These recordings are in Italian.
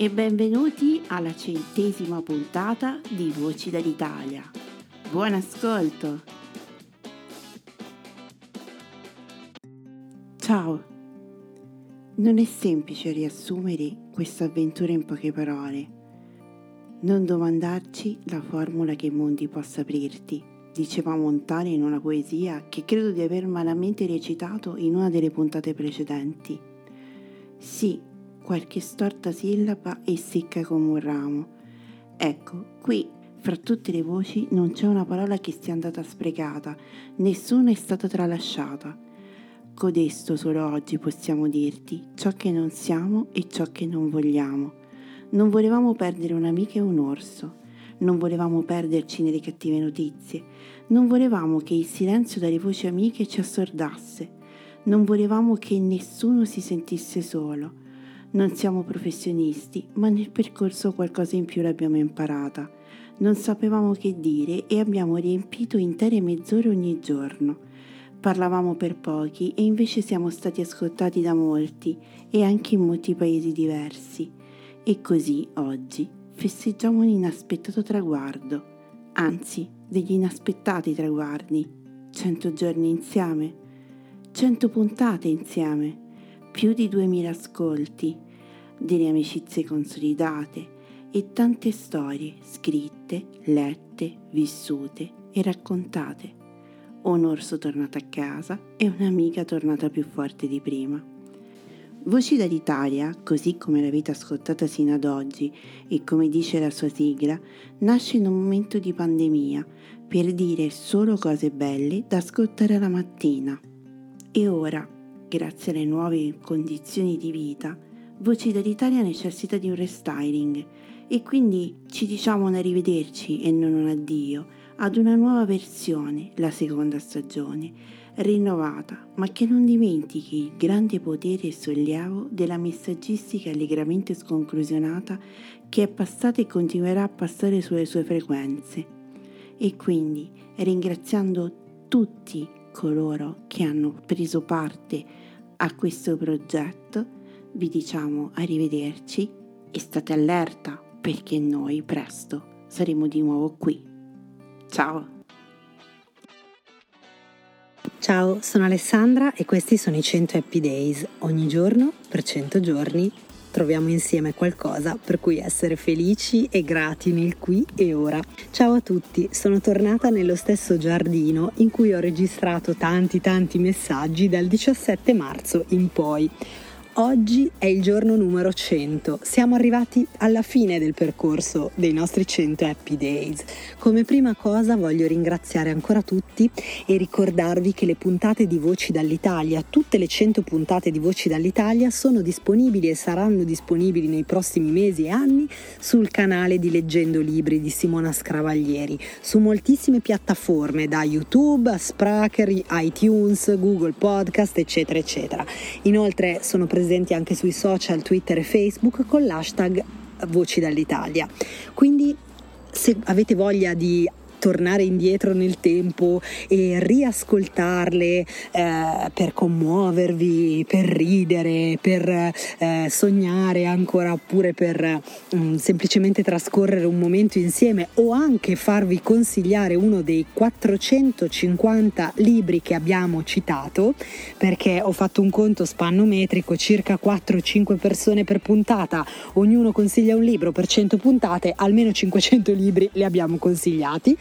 e benvenuti alla centesima puntata di Voci dall'Italia. Buon ascolto! Ciao! Non è semplice riassumere questa avventura in poche parole. Non domandarci la formula che i mondi possa aprirti, diceva Montale in una poesia che credo di aver malamente recitato in una delle puntate precedenti. Sì, qualche storta sillaba e secca come un ramo. Ecco, qui fra tutte le voci non c'è una parola che sia andata sprecata, nessuna è stata tralasciata. Codesto solo oggi possiamo dirti ciò che non siamo e ciò che non vogliamo. Non volevamo perdere un'amica e un orso, non volevamo perderci nelle cattive notizie, non volevamo che il silenzio dalle voci amiche ci assordasse, non volevamo che nessuno si sentisse solo. Non siamo professionisti, ma nel percorso qualcosa in più l'abbiamo imparata. Non sapevamo che dire e abbiamo riempito intere mezz'ore ogni giorno. Parlavamo per pochi e invece siamo stati ascoltati da molti e anche in molti paesi diversi. E così oggi festeggiamo un inaspettato traguardo, anzi degli inaspettati traguardi. Cento giorni insieme, cento puntate insieme più di 2000 ascolti, delle amicizie consolidate e tante storie scritte, lette, vissute e raccontate. Un orso tornato a casa e un'amica tornata più forte di prima. Voci dall'Italia, così come l'avete ascoltata sino ad oggi e come dice la sua sigla, nasce in un momento di pandemia per dire solo cose belle da ascoltare la mattina. E ora, grazie alle nuove condizioni di vita, Voci dall'Italia necessita di un restyling e quindi ci diciamo un arrivederci e non un addio ad una nuova versione, la seconda stagione, rinnovata, ma che non dimentichi il grande potere e sollievo della messaggistica allegramente sconclusionata che è passata e continuerà a passare sulle sue frequenze. E quindi, ringraziando tutti coloro che hanno preso parte a questo progetto, vi diciamo arrivederci e state allerta perché noi presto saremo di nuovo qui. Ciao! Ciao, sono Alessandra e questi sono i 100 Happy Days. Ogni giorno, per 100 giorni, troviamo insieme qualcosa per cui essere felici e grati nel qui e ora. Ciao a tutti, sono tornata nello stesso giardino in cui ho registrato tanti tanti messaggi dal 17 marzo in poi. Oggi è il giorno numero 100, siamo arrivati alla fine del percorso dei nostri 100 Happy Days. Come prima cosa voglio ringraziare ancora tutti e ricordarvi che le puntate di Voci dall'Italia, tutte le 100 puntate di Voci dall'Italia sono disponibili e saranno disponibili nei prossimi mesi e anni sul canale di Leggendo Libri di Simona Scravaglieri, su moltissime piattaforme da YouTube a Spreaker, iTunes, Google Podcast, eccetera, eccetera. Inoltre sono presenti presenti anche sui social Twitter e Facebook con l'hashtag Voci dall'Italia. Quindi se avete voglia di tornare indietro nel tempo e riascoltarle eh, per commuovervi, per ridere, per eh, sognare ancora oppure per mh, mm, semplicemente trascorrere un momento insieme o anche farvi consigliare uno dei 450 libri che abbiamo citato perché ho fatto un conto spannometrico circa 4-5 persone per puntata. Ognuno consiglia un libro per 100 puntate almeno 500 libri li abbiamo consigliati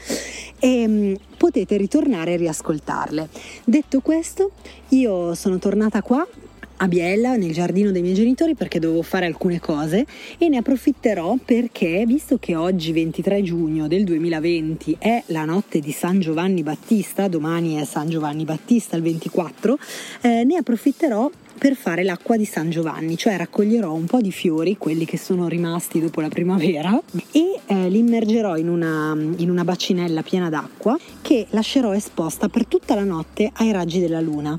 e mm, potete ritornare e riascoltarle. Detto questo, io sono tornata qua a Biella, nel giardino dei miei genitori, perché dovevo fare alcune cose e ne approfitterò perché, visto che oggi 23 giugno del 2020 è la notte di San Giovanni Battista, domani è San Giovanni Battista il 24, eh, ne approfitterò per fare l'acqua di San Giovanni, cioè raccoglierò un po' di fiori, quelli che sono rimasti dopo la primavera, e eh, li immergerò in una, in una bacinella piena d'acqua che lascerò esposta per tutta la notte ai raggi della luna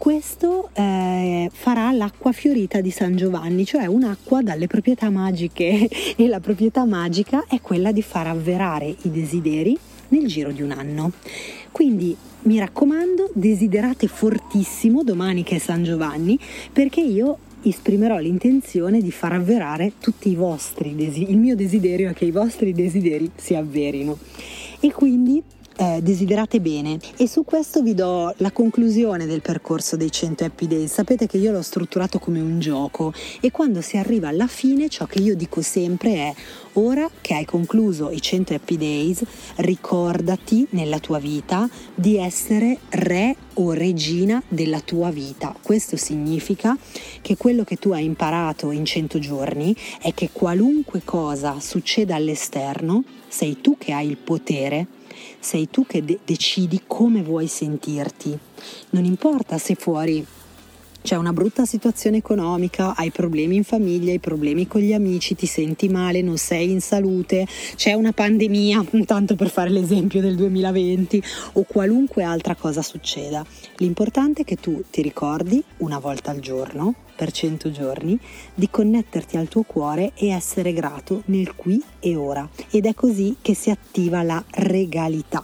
questo eh, farà l'acqua fiorita di San Giovanni, cioè un'acqua dalle proprietà magiche e la proprietà magica è quella di far avverare i desideri nel giro di un anno. Quindi mi raccomando, desiderate fortissimo domani che è San Giovanni perché io esprimerò l'intenzione di far avverare tutti i vostri desideri. Il mio desiderio è che i vostri desideri si avverino. E quindi eh, desiderate bene e su questo vi do la conclusione del percorso dei 100 Happy Days. Sapete che io l'ho strutturato come un gioco e quando si arriva alla fine ciò che io dico sempre è ora che hai concluso i 100 Happy Days ricordati nella tua vita di essere re o regina della tua vita. Questo significa che quello che tu hai imparato in 100 giorni è che qualunque cosa succeda all'esterno sei tu che hai il potere sei tu che de- decidi come vuoi sentirti. Non importa se fuori c'è una brutta situazione economica, hai problemi in famiglia, hai problemi con gli amici, ti senti male, non sei in salute, c'è una pandemia, tanto per fare l'esempio del 2020, o qualunque altra cosa succeda. L'importante è che tu ti ricordi una volta al giorno, per 100 giorni, di connetterti al tuo cuore e essere grato nel qui e ora. Ed è così che si attiva la regalità,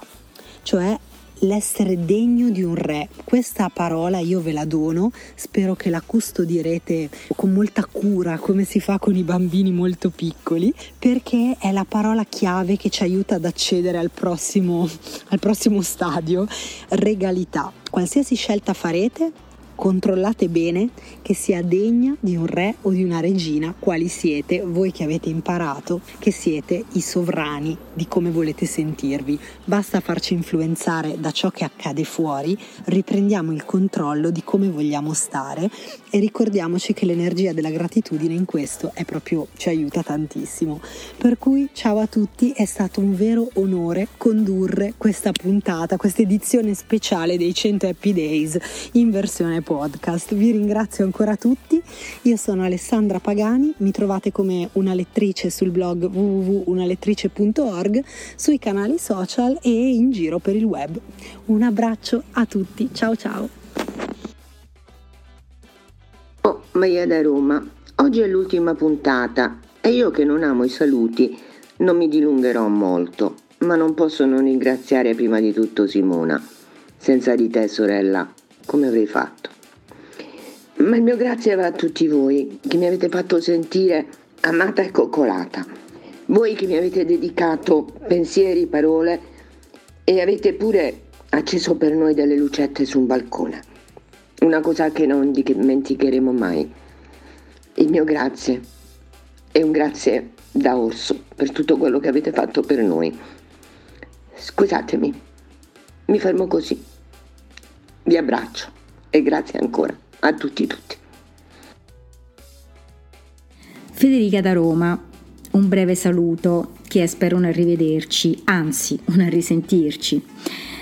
cioè l'essere degno di un re. Questa parola io ve la dono, spero che la custodirete con molta cura come si fa con i bambini molto piccoli, perché è la parola chiave che ci aiuta ad accedere al prossimo, al prossimo stadio, regalità. Qualsiasi scelta farete, controllate bene che sia degna di un re o di una regina, quali siete voi che avete imparato che siete i sovrani di come volete sentirvi. Basta farci influenzare da ciò che accade fuori, riprendiamo il controllo di come vogliamo stare e ricordiamoci che l'energia della gratitudine in questo è proprio ci aiuta tantissimo. Per cui ciao a tutti, è stato un vero onore condurre questa puntata, questa edizione speciale dei 100 Happy Days in versione podcast. Vi ringrazio ancora tutti. Io sono Alessandra Pagani, mi trovate come una lettrice sul blog www.unalettrice.org, sui canali social e in giro per il web. Un abbraccio a tutti, ciao ciao. Oh, Maria da Roma, oggi è l'ultima puntata e io che non amo i saluti non mi dilungherò molto, ma non posso non ringraziare prima di tutto Simona. Senza di te, sorella, come avrei fatto? Ma il mio grazie va a tutti voi che mi avete fatto sentire amata e coccolata. Voi che mi avete dedicato pensieri, parole e avete pure acceso per noi delle lucette su un balcone. Una cosa che non dimenticheremo mai. Il mio grazie è un grazie da orso per tutto quello che avete fatto per noi. Scusatemi, mi fermo così. Vi abbraccio e grazie ancora a tutti tutti. Federica da Roma, un breve saluto che spero un arrivederci, anzi un risentirci.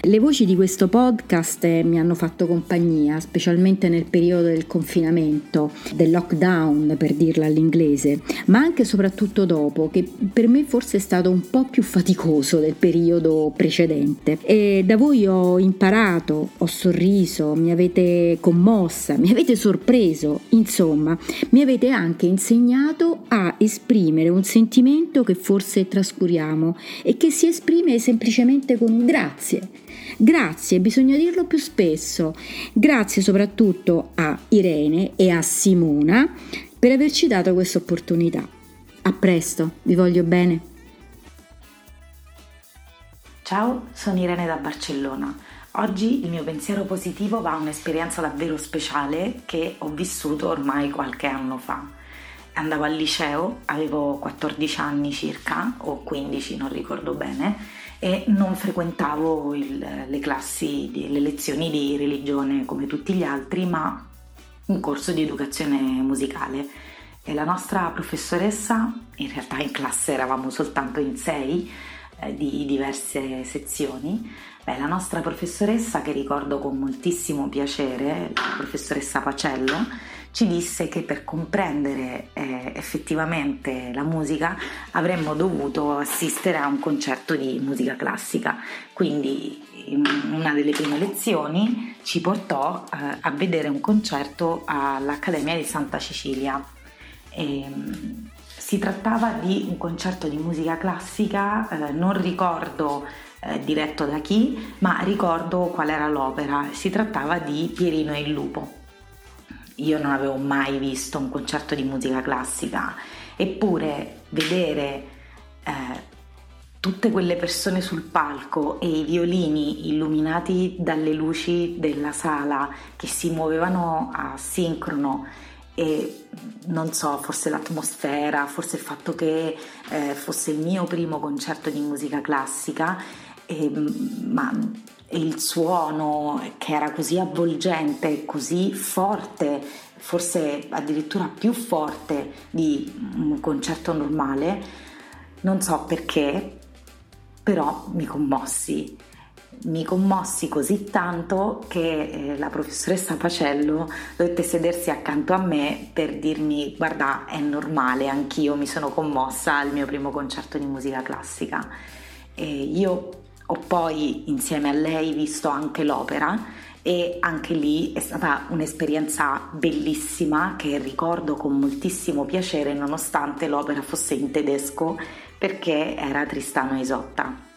Le voci di questo podcast eh, mi hanno fatto compagnia, specialmente nel periodo del confinamento, del lockdown per dirla all'inglese, ma anche e soprattutto dopo, che per me forse è stato un po' più faticoso del periodo precedente. E da voi ho imparato, ho sorriso, mi avete commossa, mi avete sorpreso, insomma, mi avete anche insegnato a esprimere un sentimento che forse trascuriamo e che si esprime semplicemente con un grazie Grazie, bisogna dirlo più spesso. Grazie soprattutto a Irene e a Simona per averci dato questa opportunità. A presto, vi voglio bene. Ciao, sono Irene da Barcellona. Oggi il mio pensiero positivo va a un'esperienza davvero speciale che ho vissuto ormai qualche anno fa. Andavo al liceo, avevo 14 anni circa, o 15, non ricordo bene, e non frequentavo il, le classi, le lezioni di religione come tutti gli altri, ma un corso di educazione musicale. E la nostra professoressa, in realtà in classe eravamo soltanto in sei, eh, di diverse sezioni, Beh, la nostra professoressa, che ricordo con moltissimo piacere, la professoressa Pacello, ci disse che per comprendere eh, effettivamente la musica avremmo dovuto assistere a un concerto di musica classica. Quindi in una delle prime lezioni ci portò eh, a vedere un concerto all'Accademia di Santa Cecilia. E, ehm, si trattava di un concerto di musica classica, eh, non ricordo eh, diretto da chi, ma ricordo qual era l'opera. Si trattava di Pierino e il lupo. Io non avevo mai visto un concerto di musica classica, eppure vedere eh, tutte quelle persone sul palco e i violini illuminati dalle luci della sala che si muovevano a sincrono e non so, forse l'atmosfera, forse il fatto che eh, fosse il mio primo concerto di musica classica e, ma il suono che era così avvolgente, così forte, forse addirittura più forte di un concerto normale, non so perché, però mi commossi. Mi commossi così tanto che eh, la professoressa Pacello dovette sedersi accanto a me per dirmi guarda è normale, anch'io mi sono commossa al mio primo concerto di musica classica. E io ho poi insieme a lei visto anche l'opera e anche lì è stata un'esperienza bellissima che ricordo con moltissimo piacere nonostante l'opera fosse in tedesco perché era Tristano Isotta.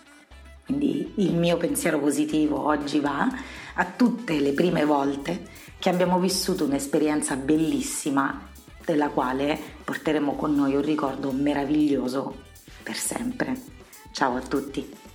Quindi il mio pensiero positivo oggi va a tutte le prime volte che abbiamo vissuto un'esperienza bellissima della quale porteremo con noi un ricordo meraviglioso per sempre. Ciao a tutti!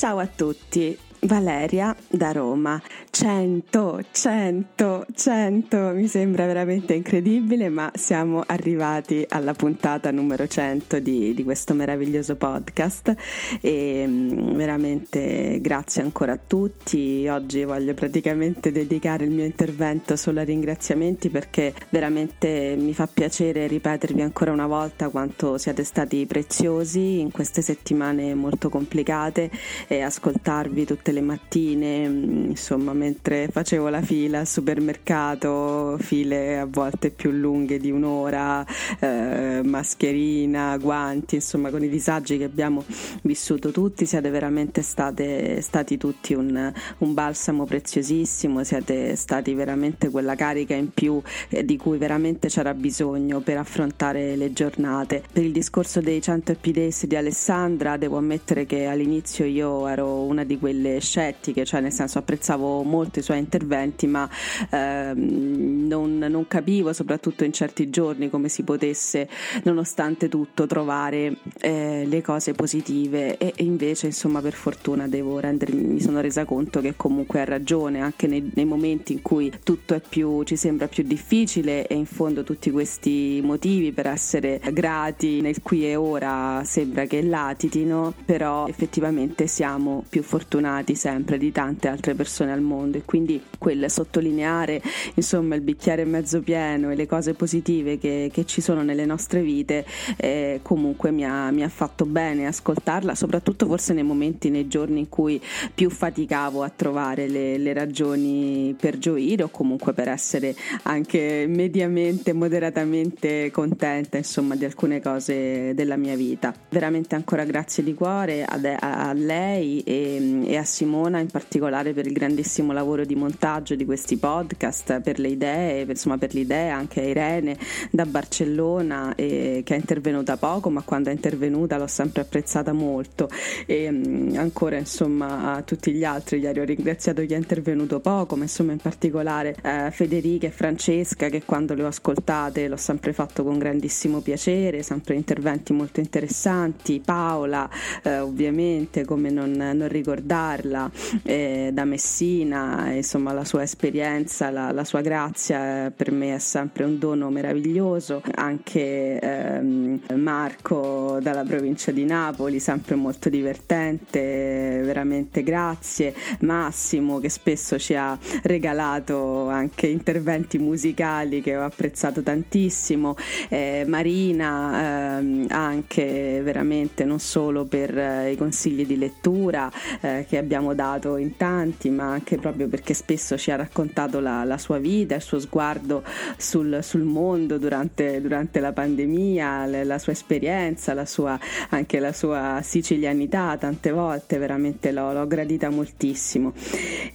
Ciao a tutti, Valeria da Roma. 100, 100, 100, mi sembra veramente incredibile, ma siamo arrivati alla puntata numero 100 di, di questo meraviglioso podcast e mm, veramente grazie ancora a tutti. Oggi voglio praticamente dedicare il mio intervento solo a ringraziamenti perché veramente mi fa piacere ripetervi ancora una volta quanto siete stati preziosi in queste settimane molto complicate e ascoltarvi tutte le mattine, mm, insomma, mentre facevo la fila al supermercato, file a volte più lunghe di un'ora, eh, mascherina, guanti, insomma con i disagi che abbiamo vissuto tutti, siete veramente state, stati tutti un, un balsamo preziosissimo, siete stati veramente quella carica in più eh, di cui veramente c'era bisogno per affrontare le giornate. Per il discorso dei 100 Happy di Alessandra devo ammettere che all'inizio io ero una di quelle scettiche, cioè nel senso apprezzavo molto i suoi interventi, ma ehm, non, non, capivo, soprattutto in certi giorni, come si potesse, nonostante tutto, trovare eh, le cose positive. E, invece, insomma, per fortuna devo rendermi, mi sono resa conto che comunque ha ragione, anche nei, nei momenti in cui tutto più, ci sembra più difficile e in fondo tutti questi motivi per essere grati nel qui e ora sembra che latitino, però effettivamente siamo più fortunati sempre di tante altre persone al mondo mondo e quindi quel sottolineare insomma il bicchiere mezzo pieno e le cose positive che, che ci sono nelle nostre vite eh, comunque mi ha, mi ha fatto bene ascoltarla, soprattutto forse nei momenti, nei giorni in cui più faticavo a trovare le, le ragioni per gioire o comunque per essere anche mediamente, moderatamente contenta insomma di alcune cose della mia vita. Veramente ancora grazie di cuore a, a lei e, e, a Simona in particolare per il grandissimo lavoro di montaggio di questi podcast, per le idee, insomma per l'idea anche a Irene da Barcellona eh, che è intervenuta poco ma quando è intervenuta l'ho sempre apprezzata molto. E mm, ancora insomma a tutti gli altri ieri ho ringraziato chi è intervenuto poco ma insomma in particolare eh, Federica e Francesca che quando le ho ascoltate l'ho sempre fatto con grandissimo piacere sempre interventi molto interessanti. Paola eh, ovviamente come non, non ricordarla eh, da Messina insomma la sua esperienza la, la, sua grazia eh, per me è sempre un dono meraviglioso. Anche ehm, Marco dalla provincia di Napoli sempre molto divertente veramente grazie. Massimo che spesso ci ha regalato anche interventi musicali che ho apprezzato tantissimo. Eh, Marina eh, anche veramente non solo per eh, i consigli di lettura eh, che abbiamo dato in tanti ma anche proprio perché spesso ci ha raccontato la, la sua vita il suo sguardo sul, sul mondo durante, durante, la pandemia la, la sua esperienza la sua, anche la sua sicilianità tante volte veramente l'ho, l'ho gradita moltissimo.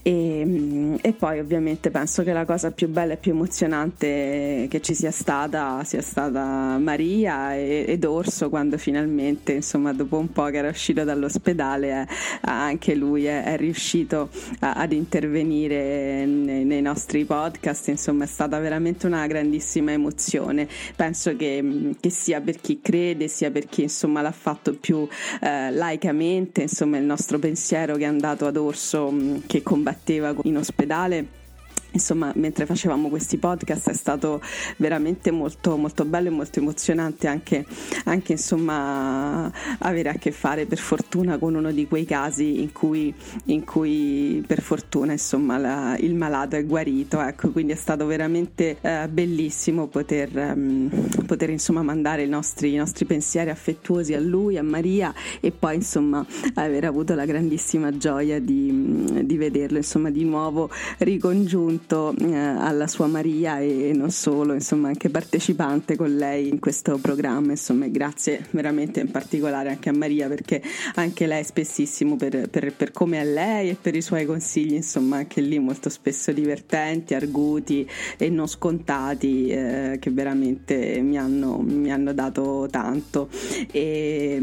E, e, poi ovviamente penso che la cosa più bella e più emozionante che ci sia stata sia stata Maria e, ed Orso quando finalmente insomma dopo un po' che era uscito dall'ospedale eh, anche lui è, è riuscito a, ad intervenire nei, nei, nostri podcast insomma è stata veramente una grandissima emozione. Penso che, che sia per chi crede sia per chi insomma l'ha fatto più eh, laicamente insomma il nostro pensiero che è andato ad Orso che combatteva in ospedale insomma mentre facevamo questi podcast è stato veramente molto, molto bello e molto emozionante anche, anche insomma avere a che fare per fortuna con uno di quei casi in cui, in cui per fortuna insomma la, il malato è guarito. Ecco quindi è stato veramente eh, bellissimo poter, um, poter insomma mandare i nostri, i nostri pensieri affettuosi a lui a Maria e poi insomma aver avuto la grandissima gioia di, di vederlo insomma di nuovo ricongiunto molto eh, alla sua Maria e non solo, insomma anche partecipante con lei in questo programma, insomma grazie veramente in particolare anche a Maria perché anche lei spessissimo per, per, per come è lei e per i suoi consigli, insomma anche lì molto spesso divertenti, arguti e non scontati eh, che veramente mi hanno, mi hanno dato tanto. E,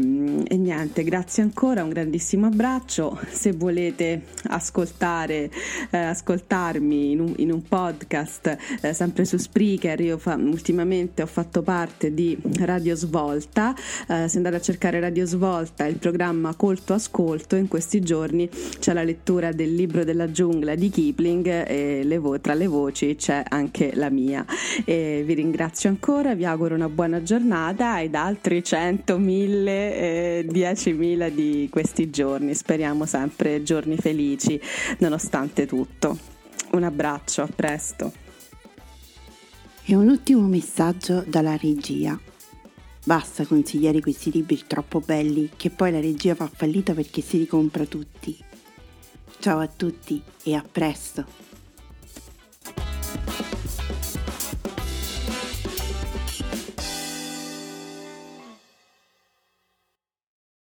e niente, grazie ancora, un grandissimo abbraccio, se volete ascoltare, eh, ascoltarmi in un, in un podcast eh, sempre su Spreaker, io fa, ultimamente ho fatto parte di Radio Svolta, eh, se andate a cercare Radio Svolta il programma Colto Ascolto, in questi giorni c'è la lettura del libro della giungla di Kipling e le vo- tra le voci c'è anche la mia. E vi ringrazio ancora, vi auguro una buona giornata ed altri 100, 1000, eh, 10.000 di questi giorni, speriamo sempre giorni felici nonostante tutto. Un abbraccio, a presto. E un ultimo messaggio dalla regia. Basta consigliare questi libri troppo belli che poi la regia fa fallita perché si ricompra tutti. Ciao a tutti e a presto.